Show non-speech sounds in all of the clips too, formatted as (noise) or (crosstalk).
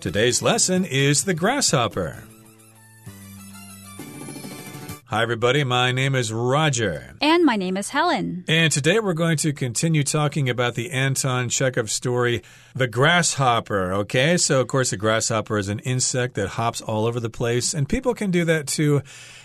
Today's lesson is the grasshopper. Hi, everybody. My name is Roger. And my name is Helen. And today we're going to continue talking about the Anton Chekhov story, The Grasshopper. Okay, so of course, a grasshopper is an insect that hops all over the place, and people can do that too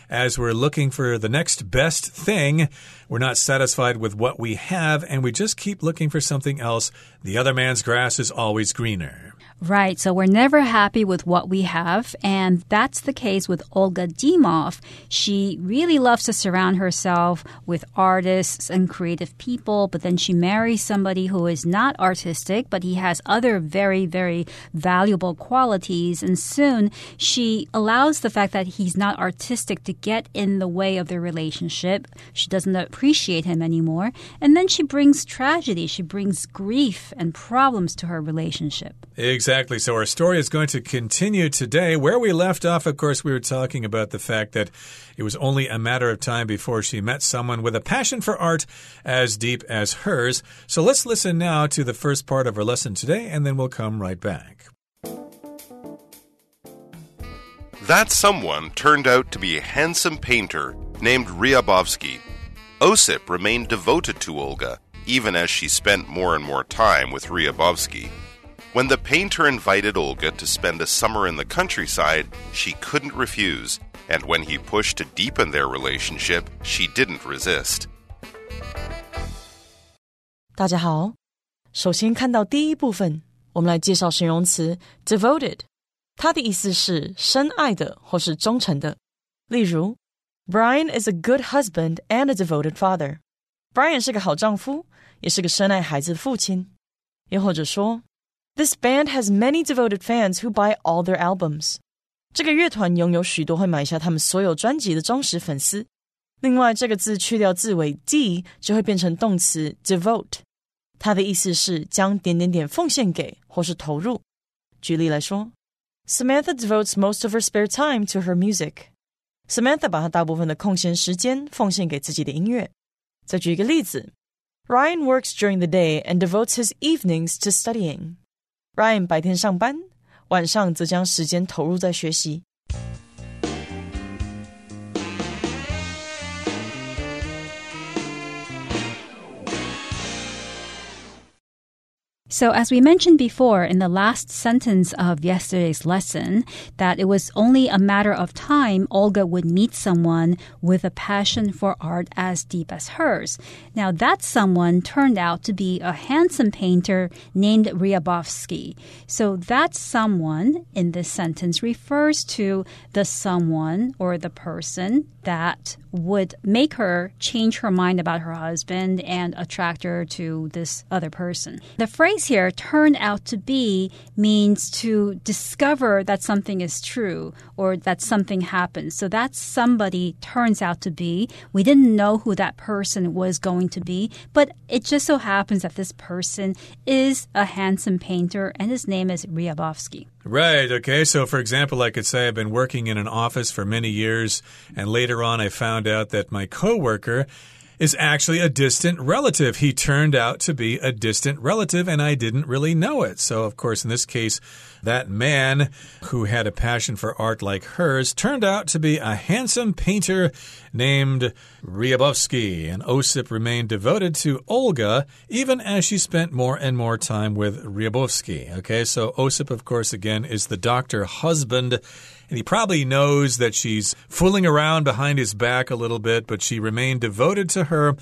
as we're looking for the next best thing. We're not satisfied with what we have, and we just keep looking for something else. The other man's grass is always greener. Right. So we're never happy with what we have. And that's the case with Olga Dimov. She really loves to surround herself with artists and creative people, but then she marries somebody who is not artistic, but he has other very, very valuable qualities. And soon she allows the fact that he's not artistic to get in the way of their relationship. She doesn't appreciate him anymore. And then she brings tragedy, she brings grief and problems to her relationship. Exactly. So our story is going to continue today. Where we left off, of course, we were talking about the fact that it was only a matter of time before she met someone with a passion for art as deep as hers. So let's listen now to the first part of our lesson today, and then we'll come right back. That someone turned out to be a handsome painter named Ryabovsky. Osip remained devoted to Olga, even as she spent more and more time with Ryabovsky. When the painter invited Olga to spend a summer in the countryside, she couldn't refuse, and when he pushed to deepen their relationship, she didn't resist. 大家好，首先看到第一部分，我们来介绍形容词 devoted， 它的意思是深爱的或是忠诚的。例如，Brian is a good husband and a devoted father。Brian 是个好丈夫，也是个深爱孩子的父亲。又或者说 this band has many devoted fans who buy all their albums. 这个乐团拥有许多会买下他们所有专辑的忠实粉丝。另外，这个字去掉字尾 d 就会变成动词 devote，它的意思是将点点点奉献给或是投入。举例来说 ，Samantha devotes most of her spare time to her music. Samantha 把她大部分的空闲时间奉献给自己的音乐。再举一个例子，Ryan works during the day and devotes his evenings to studying. Ryan 白天上班，晚上则将时间投入在学习。 So, as we mentioned before in the last sentence of yesterday's lesson, that it was only a matter of time Olga would meet someone with a passion for art as deep as hers. Now, that someone turned out to be a handsome painter named Ryabovsky. So, that someone in this sentence refers to the someone or the person that would make her change her mind about her husband and attract her to this other person. The phrase here, turned out to be, means to discover that something is true or that something happens. So that somebody turns out to be. We didn't know who that person was going to be, but it just so happens that this person is a handsome painter and his name is Ryabovsky. Right. Okay. So, for example, I could say I've been working in an office for many years, and later on I found out that my coworker is actually a distant relative. He turned out to be a distant relative, and I didn't really know it. So, of course, in this case, that man who had a passion for art like hers turned out to be a handsome painter named Ryabovsky, and Osip remained devoted to Olga even as she spent more and more time with Ryabovsky. Okay, so Osip, of course, again, is the doctor husband. And he probably knows that she's fooling around behind his back a little bit, but she remained devoted to her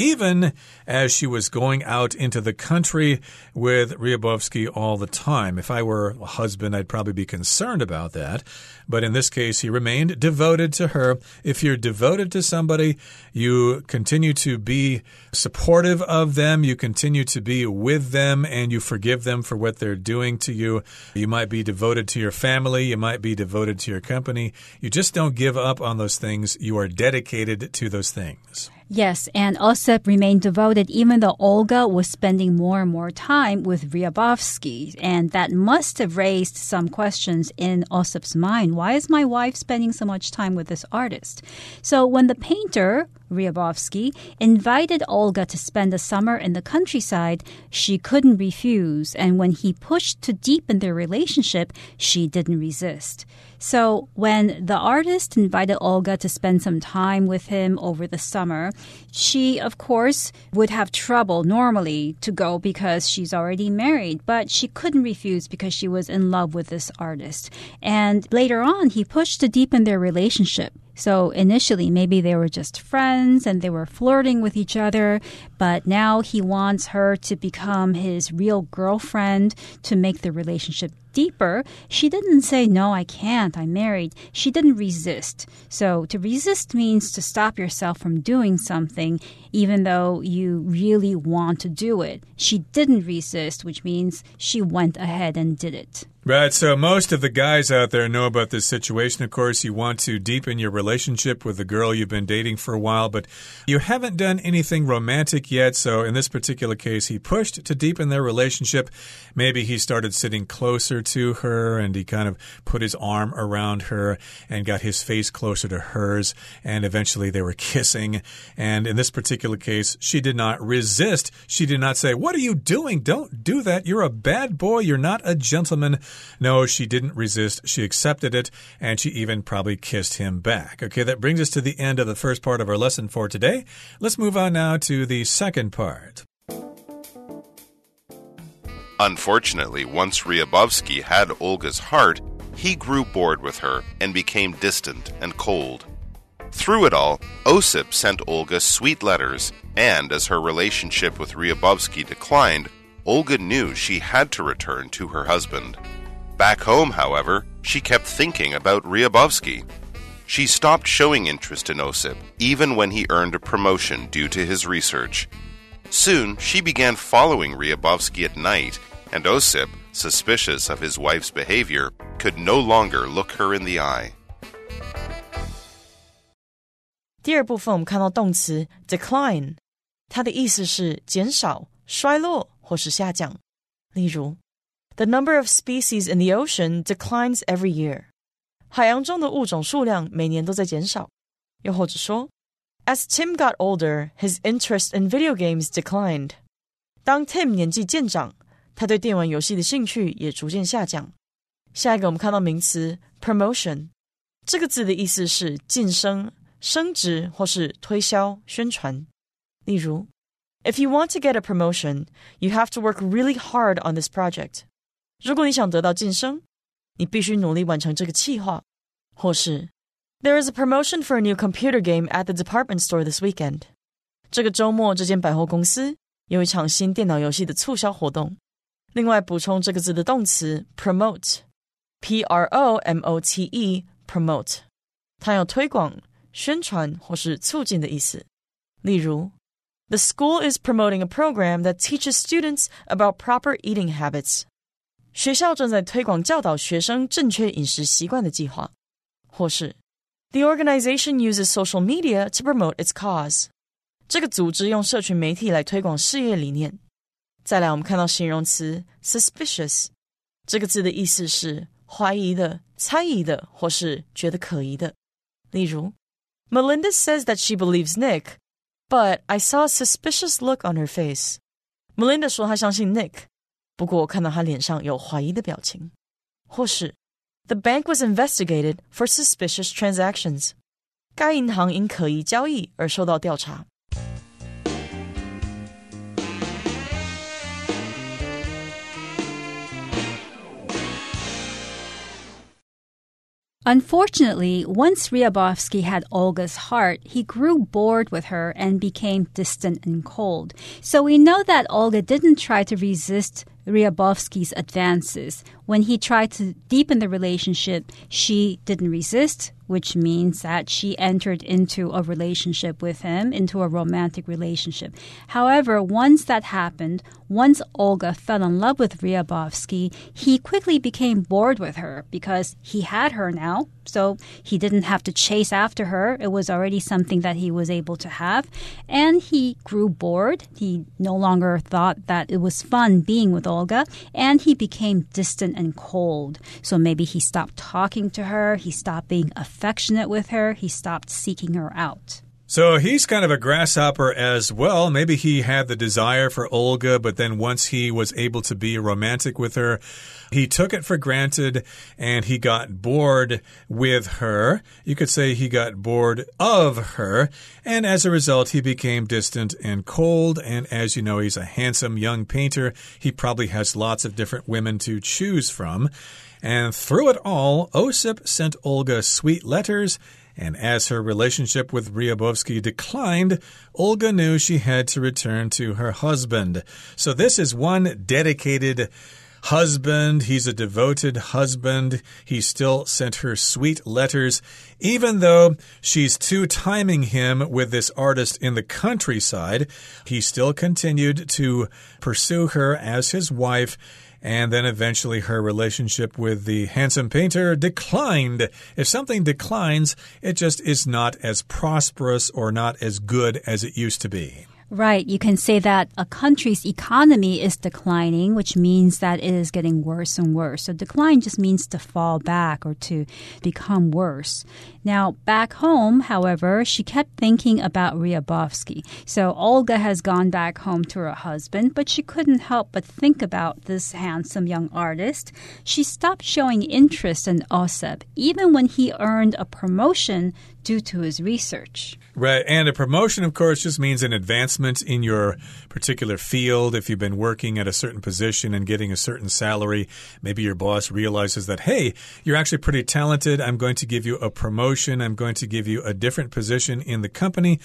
even as she was going out into the country with Ryabovsky all the time. If I were a husband, I'd probably be concerned about that. But in this case, he remained devoted to her. If you're devoted to somebody, you continue to be supportive of them, you continue to be with them, and you forgive them for what they're doing to you. You might be devoted to your family, you might be devoted to your company. You just don't give up on those things, you are dedicated to those things. Yes, and Osip remained devoted even though Olga was spending more and more time with Ryabovsky. And that must have raised some questions in Osip's mind. Why is my wife spending so much time with this artist? So when the painter Ryabovsky, invited Olga to spend the summer in the countryside, she couldn't refuse, and when he pushed to deepen their relationship, she didn't resist. So when the artist invited Olga to spend some time with him over the summer, she, of course, would have trouble normally to go because she's already married, but she couldn't refuse because she was in love with this artist. And later on, he pushed to deepen their relationship. So initially, maybe they were just friends and they were flirting with each other, but now he wants her to become his real girlfriend to make the relationship deeper. She didn't say, No, I can't, I'm married. She didn't resist. So to resist means to stop yourself from doing something even though you really want to do it. She didn't resist, which means she went ahead and did it. Right. So most of the guys out there know about this situation. Of course, you want to deepen your relationship with the girl you've been dating for a while, but you haven't done anything romantic yet. So in this particular case, he pushed to deepen their relationship. Maybe he started sitting closer to her and he kind of put his arm around her and got his face closer to hers. And eventually they were (laughs) kissing. And in this particular case, she did not resist. She did not say, What are you doing? Don't do that. You're a bad boy. You're not a gentleman. No, she didn't resist. She accepted it, and she even probably kissed him back. Okay, that brings us to the end of the first part of our lesson for today. Let's move on now to the second part. Unfortunately, once Ryabovsky had Olga's heart, he grew bored with her and became distant and cold. Through it all, Osip sent Olga sweet letters, and as her relationship with Ryabovsky declined, Olga knew she had to return to her husband. Back home, however, she kept thinking about Ryabovsky. She stopped showing interest in Osip, even when he earned a promotion due to his research. Soon, she began following Ryabovsky at night, and Osip, suspicious of his wife's behavior, could no longer look her in the eye. 第二部分我们看到动词 decline，它的意思是减少、衰落或是下降。例如 the number of species in the ocean declines every year. 海洋中的物种数量每年都在减少。又或者说，As Tim got older, his interest in video games declined. 当 Tim 年纪渐长，他对电玩游戏的兴趣也逐渐下降。下一个，我们看到名词 promotion，这个字的意思是晋升、升职或是推销、宣传。例如，If you want to get a promotion, you have to work really hard on this project. 如果你想得到晋升，你必须努力完成这个计划。或是，There is a promotion for a new computer game at the department store this weekend。这个周末，这间百货公司有一场新电脑游戏的促销活动。另外，补充这个字的动词 promote，p r o m o t e，promote，它有推广、宣传或是促进的意思。例如，The school is promoting a program that teaches students about proper eating habits。 学校正在推广教导学生正确饮食习惯的计划，或是 The organization uses social media to promote its cause。这个组织用社群媒体来推广事业理念。再来，我们看到形容词 suspicious，这个字的意思是怀疑的、猜疑的，或是觉得可疑的。例如，Melinda says that she believes Nick, but I saw a suspicious look on her face。Melinda 说她相信 Nick。 不过我看到他脸上有怀疑的表情，或是 The bank was investigated for suspicious transactions。该银行因可疑交易而受到调查。Unfortunately, once Ryabovsky had Olga's heart, he grew bored with her and became distant and cold. So we know that Olga didn't try to resist Ryabovsky's advances. When he tried to deepen the relationship, she didn't resist, which means that she entered into a relationship with him, into a romantic relationship. However, once that happened, once Olga fell in love with Ryabovsky, he quickly became bored with her because he had her now, so he didn't have to chase after her. It was already something that he was able to have. And he grew bored. He no longer thought that it was fun being with Olga, and he became distant and cold. So maybe he stopped talking to her, he stopped being affectionate with her, he stopped seeking her out. So he's kind of a grasshopper as well. Maybe he had the desire for Olga, but then once he was able to be romantic with her, he took it for granted and he got bored with her. You could say he got bored of her. And as a result, he became distant and cold. And as you know, he's a handsome young painter. He probably has lots of different women to choose from. And through it all, Osip sent Olga sweet letters and as her relationship with Ryabovsky declined, Olga knew she had to return to her husband. So this is one dedicated husband. He's a devoted husband. He still sent her sweet letters, even though she's two timing him with this artist in the countryside. He still continued to pursue her as his wife and then eventually her relationship with the handsome painter declined. If something declines, it just is not as prosperous or not as good as it used to be. Right. You can say that a country's economy is declining, which means that it is getting worse and worse. So decline just means to fall back or to become worse. Now, back home, however, she kept thinking about Ryabovsky. So Olga has gone back home to her husband, but she couldn't help but think about this handsome young artist. She stopped showing interest in Osip, even when he earned a promotion due to his research. Right. And a promotion, of course, just means an advancement in your particular field. If you've been working at a certain position and getting a certain salary, maybe your boss realizes that, hey, you're actually pretty talented. I'm going to give you a promotion. I'm going to give you a different position in the company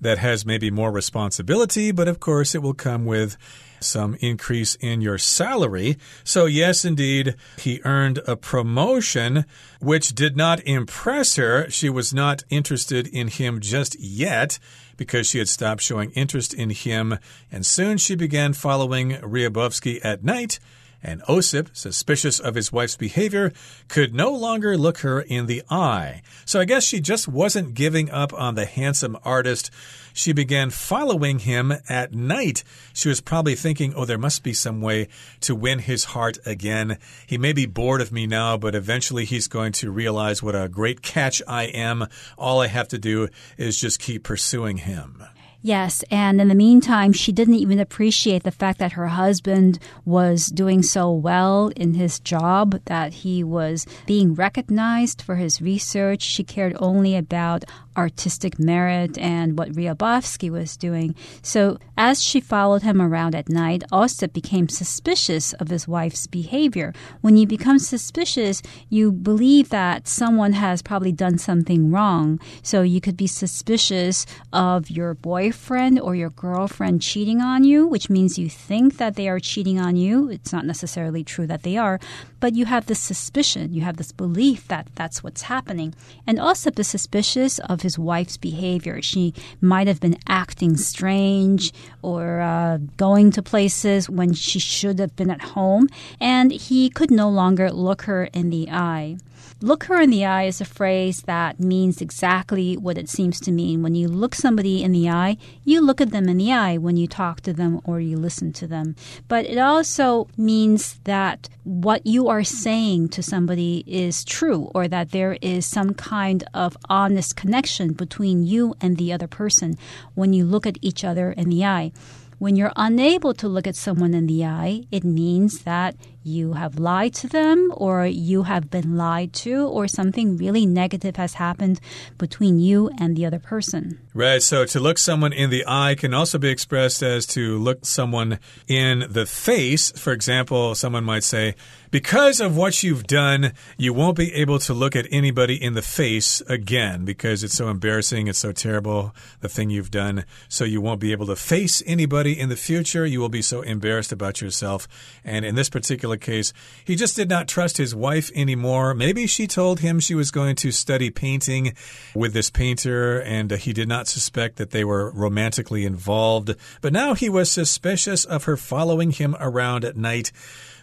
that has maybe more responsibility, but of course, it will come with some increase in your salary. So, yes, indeed, he earned a promotion, which did not impress her. She was not interested in him just yet because she had stopped showing interest in him, and soon she began following Ryabovsky at night and Osip, suspicious of his wife's behavior, could no longer look her in the eye. So I guess she just wasn't giving up on the handsome artist. She began following him at night. She was probably thinking, oh, there must be some way to win his heart again. He may be bored of me now, but eventually he's going to realize what a great catch I am. All I have to do is just keep pursuing him. Yes, and in the meantime, she didn't even appreciate the fact that her husband was doing so well in his job, that he was being recognized for his research. She cared only about artistic merit and what Ryabovsky was doing. So as she followed him around at night, Osip became suspicious of his wife's behavior. When you become suspicious, you believe that someone has probably done something wrong. So you could be suspicious of your boyfriend or your girlfriend cheating on you, which means you think that they are cheating on you. It's not necessarily true that they are, but you have this suspicion, you have this belief that that's what's happening. And Osip is suspicious of his wife's behavior. She might have been acting strange or uh, going to places when she should have been at home, and he could no longer look her in the eye. Look her in the eye is a phrase that means exactly what it seems to mean. When you look somebody in the eye, you look at them in the eye when you talk to them or you listen to them. But it also means that what you are saying to somebody is true or that there is some kind of honest connection between you and the other person when you look at each other in the eye. When you're unable to look at someone in the eye, it means that you have lied to them or you have been lied to or something really negative has happened between you and the other person. Right. So to look someone in the eye can also be expressed as to look someone in the face. For example, someone might say, because of what you've done, you won't be able to look at anybody in the face again because it's so embarrassing. It's so terrible, the thing you've done. So you won't be able to face anybody in the future. You will be so embarrassed about yourself. And in this particular particular case, he just did not trust his wife anymore. Maybe she told him she was going to study painting with this painter, and uh, he did not suspect that they were romantically involved. But now he was suspicious of her following him around at night.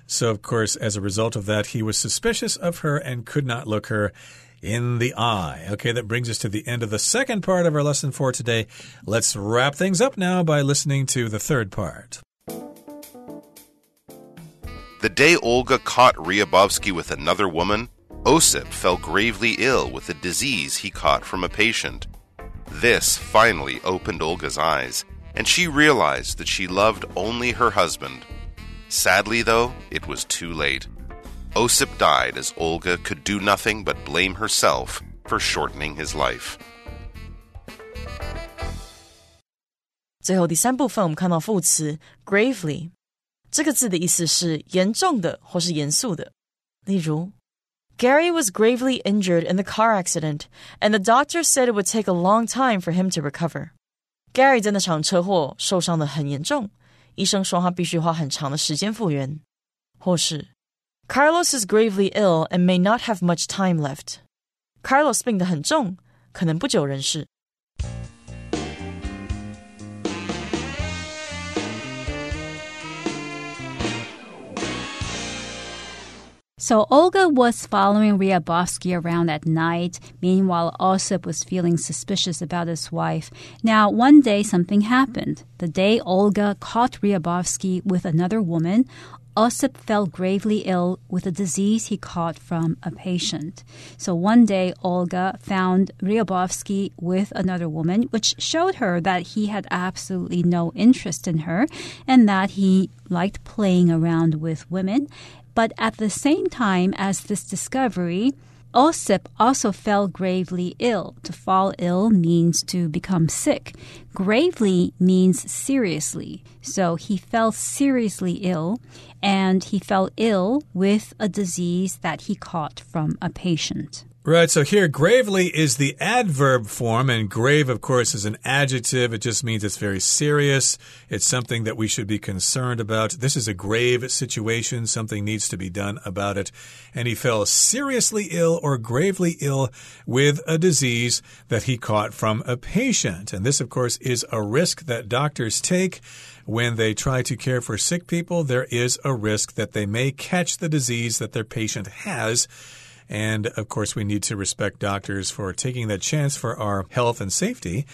So, of course, as a result of that, he was suspicious of her and could not look her in the eye. Okay, that brings us to the end of the second part of our lesson for today. Let's wrap things up now by listening to the third part. The day Olga caught Ryabovsky with another woman, Osip fell gravely ill with a disease he caught from a patient. This finally opened Olga's eyes, and she realized that she loved only her husband. Sadly, though, it was too late. Osip died as Olga could do nothing but blame herself for shortening his life. 最后第三部分，我们看到副词 gravely 这个字的意思是严重的或是严肃的。例如，Gary was gravely injured in the car accident, and the doctor said it would take a long time for him to recover. Gary 在那场车祸受伤的很严重，医生说他必须花很长的时间复原。或是 Carlos is gravely ill and may not have much time left. Carlos 病得很重，可能不久人世。 So Olga was following Ryabovsky around at night. Meanwhile, Osip was feeling suspicious about his wife. Now, one day something happened. The day Olga caught Ryabovsky with another woman, Osip fell gravely ill with a disease he caught from a patient. So one day, Olga found Ryabovsky with another woman, which showed her that he had absolutely no interest in her and that he liked playing around with women. But at the same time as this discovery, Osip also fell gravely ill. To fall ill means to become sick. Gravely means seriously. So he fell seriously ill, and he fell ill with a disease that he caught from a patient. Right, so here gravely is the adverb form, and grave, of course, is an adjective. It just means it's very serious. It's something that we should be concerned about. This is a grave situation. Something needs to be done about it. And he fell seriously ill or gravely ill with a disease that he caught from a patient. And this, of course, is a risk that doctors take when they try to care for sick people. There is a risk that they may catch the disease that their patient has. And of course, we need to respect doctors for taking that chance for our health and safety.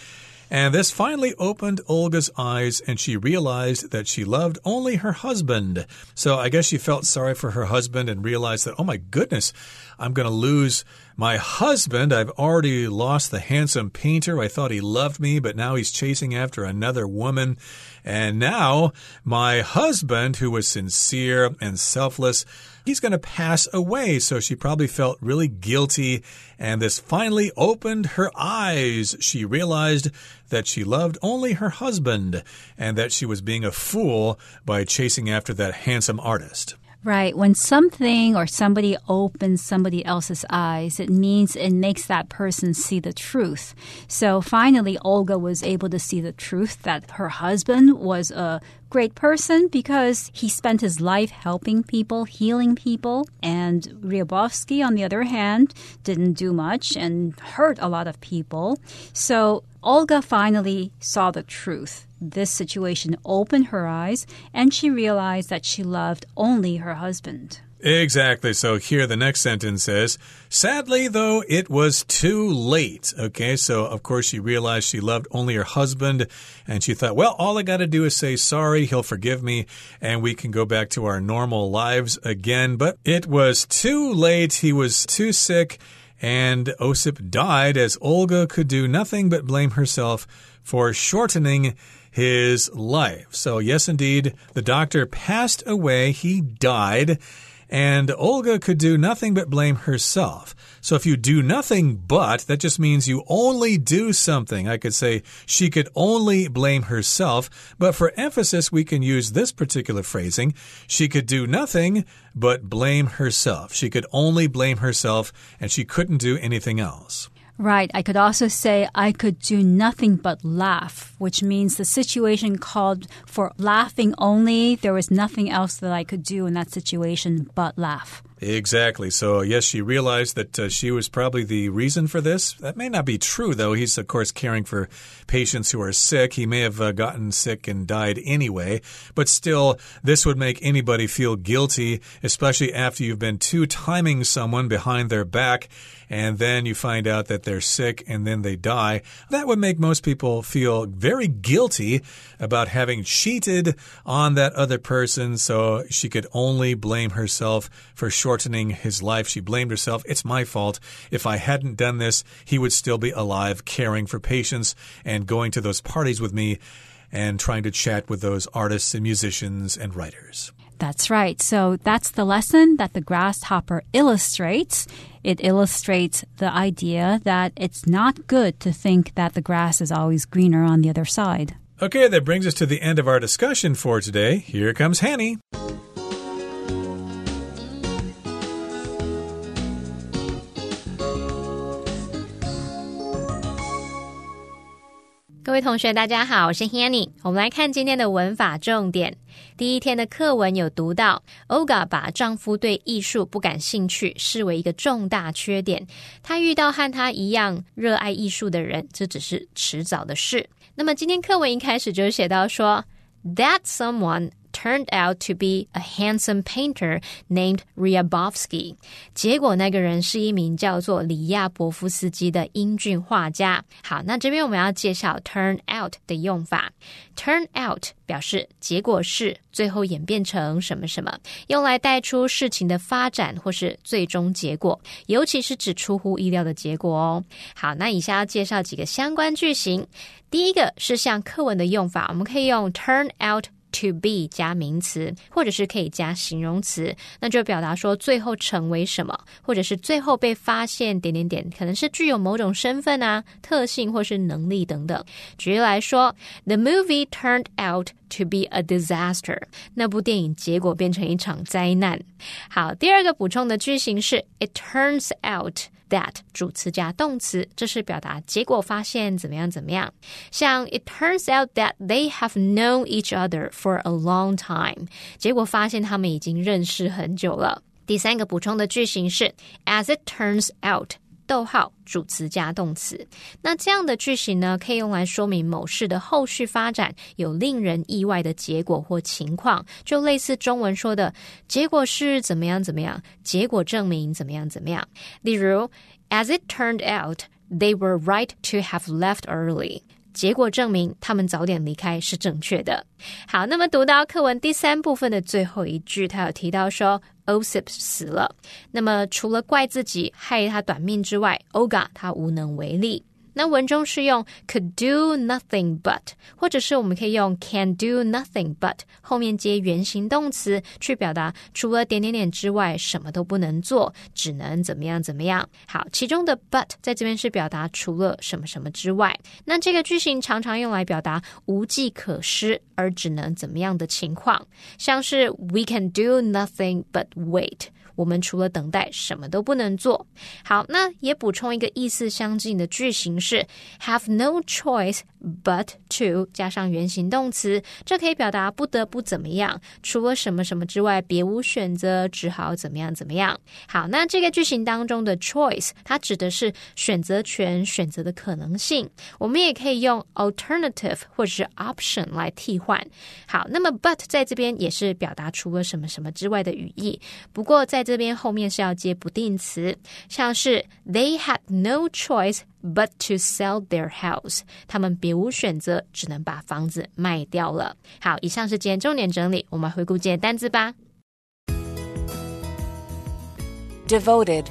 And this finally opened Olga's eyes, and she realized that she loved only her husband. So I guess she felt sorry for her husband and realized that, oh my goodness, I'm going to lose my husband. I've already lost the handsome painter. I thought he loved me, but now he's chasing after another woman. And now my husband, who was sincere and selfless, he's going to pass away. So she probably felt really guilty. And this finally opened her eyes. She realized that she loved only her husband and that she was being a fool by chasing after that handsome artist. Right. When something or somebody opens somebody else's eyes, it means it makes that person see the truth. So finally, Olga was able to see the truth that her husband was a great person because he spent his life helping people, healing people. And Ryabovsky, on the other hand, didn't do much and hurt a lot of people. So Olga finally saw the truth. This situation opened her eyes, and she realized that she loved only her husband. Exactly. So here the next sentence says, Sadly, though, it was too late. Okay, so of course she realized she loved only her husband, and she thought, well, all I got to do is say sorry, he'll forgive me, and we can go back to our normal lives again. But it was too late. He was too sick and Osip died as Olga could do nothing but blame herself for shortening his life. So, yes, indeed, the doctor passed away, he died. And Olga could do nothing but blame herself. So if you do nothing but, that just means you only do something. I could say she could only blame herself, but for emphasis, we can use this particular phrasing. She could do nothing but blame herself. She could only blame herself, and she couldn't do anything else. Right. I could also say I could do nothing but laugh, which means the situation called for laughing only. There was nothing else that I could do in that situation but laugh. Exactly. So, yes, she realized that uh, she was probably the reason for this. That may not be true, though. He's, of course, caring for patients who are sick. He may have uh, gotten sick and died anyway. But still, this would make anybody feel guilty, especially after you've been two timing someone behind their back and then you find out that they're sick and then they die. That would make most people feel very guilty about having cheated on that other person. So she could only blame herself for shortening his life. She blamed herself. It's my fault. If I hadn't done this, he would still be alive, caring for patients and going to those parties with me and trying to chat with those artists and musicians and writers. That's right. So that's the lesson that the grasshopper illustrates. It illustrates the idea that it's not good to think that the grass is always greener on the other side. Okay, that brings us to the end of our discussion for today. Here comes Hanny. 各位同学，大家好，我是 Hanny。我们来看今天的文法重点。第一天的课文有读到，Olga 把丈夫对艺术不感兴趣视为一个重大缺点。她遇到和她一样热爱艺术的人，这只是迟早的事。那么今天课文一开始就写到说，That someone。Turned out to be a handsome painter named Ryabovsky。结果那个人是一名叫做里亚伯夫斯基的英俊画家。好，那这边我们要介绍 turn out 的用法。turn out 表示结果是最后演变成什么什么，用来带出事情的发展或是最终结果，尤其是指出乎意料的结果哦。好，那以下要介绍几个相关句型。第一个是像课文的用法，我们可以用 turn out。To be 加名词，或者是可以加形容词，那就表达说最后成为什么，或者是最后被发现点点点，可能是具有某种身份啊、特性或是能力等等。举例来说，The movie turned out to be a disaster。那部电影结果变成一场灾难。好，第二个补充的句型是 It turns out。that 主词加动词，这是表达结果发现怎么样怎么样。像 It turns out that they have known each other for a long time，结果发现他们已经认识很久了。第三个补充的句型是 As it turns out。 逗号主词加动词，那这样的句型呢，可以用来说明某事的后续发展有令人意外的结果或情况，就类似中文说的结果是怎么样怎么样，结果证明怎么样怎么样。例如，As it turned out, they were right to have left early。结果证明他们早点离开是正确的。好，那么读到课文第三部分的最后一句，他有提到说。Osip 死了，那么除了怪自己害他短命之外，Oga 他无能为力。那文中是用 could do nothing but，或者是我们可以用 can do nothing but，后面接原形动词去表达除了点点点之外什么都不能做，只能怎么样怎么样。好，其中的 but 在这边是表达除了什么什么之外。那这个句型常常用来表达无计可施而只能怎么样的情况，像是 we can do nothing but wait。我们除了等待，什么都不能做。好，那也补充一个意思相近的句型是 have no choice but to 加上原形动词，这可以表达不得不怎么样，除了什么什么之外，别无选择，只好怎么样怎么样。好，那这个句型当中的 choice 它指的是选择权、选择的可能性。我们也可以用 alternative 或者是 option 来替换。好，那么 but 在这边也是表达除了什么什么之外的语义。不过在这边后面是要接不定词，像是 They had no choice but to sell their house。他们别无选择，只能把房子卖掉了。好，以上是今天重点整理，我们回顾今天单词吧。Devoted.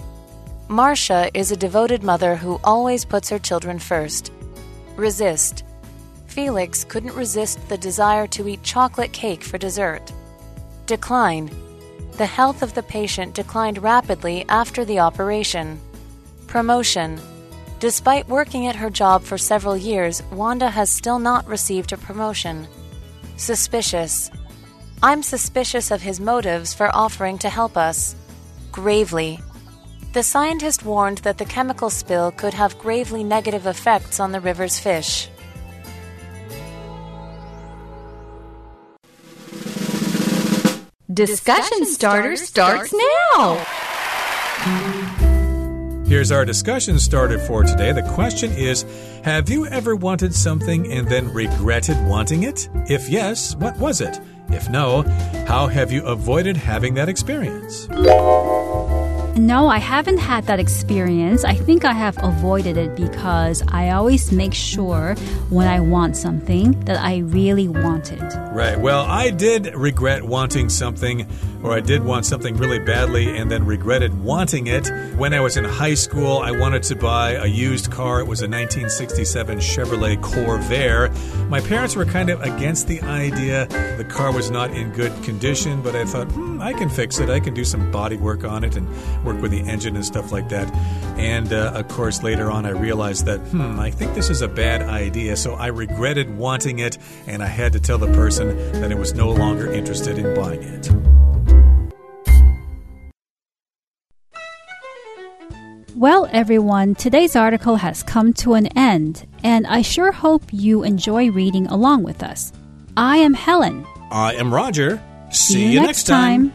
Marcia is a devoted mother who always puts her children first. Resist. Felix couldn't resist the desire to eat chocolate cake for dessert. Decline the health of the patient declined rapidly after the operation. Promotion. Despite working at her job for several years, Wanda has still not received a promotion. Suspicious. I'm suspicious of his motives for offering to help us. Gravely. The scientist warned that the chemical spill could have gravely negative effects on the river's fish. Discussion starter starts now. Here's our discussion started for today. The question is Have you ever wanted something and then regretted wanting it? If yes, what was it? If no, how have you avoided having that experience? No, I haven't had that experience. I think I have avoided it because I always make sure when I want something that I really want it. Right. Well, I did regret wanting something, or I did want something really badly and then regretted wanting it. When I was in high school, I wanted to buy a used car. It was a 1967 Chevrolet Corvair. My parents were kind of against the idea. The car was not in good condition, but I thought, hmm, I can fix it. I can do some body work on it and work with the engine and stuff like that. And uh, of course, later on, I realized that, hmm, I think this is a bad idea. So I regretted wanting it, and I had to tell the person that I was no longer interested in buying it. Well, everyone, today's article has come to an end, and I sure hope you enjoy reading along with us. I am Helen. I am Roger. See, you next time.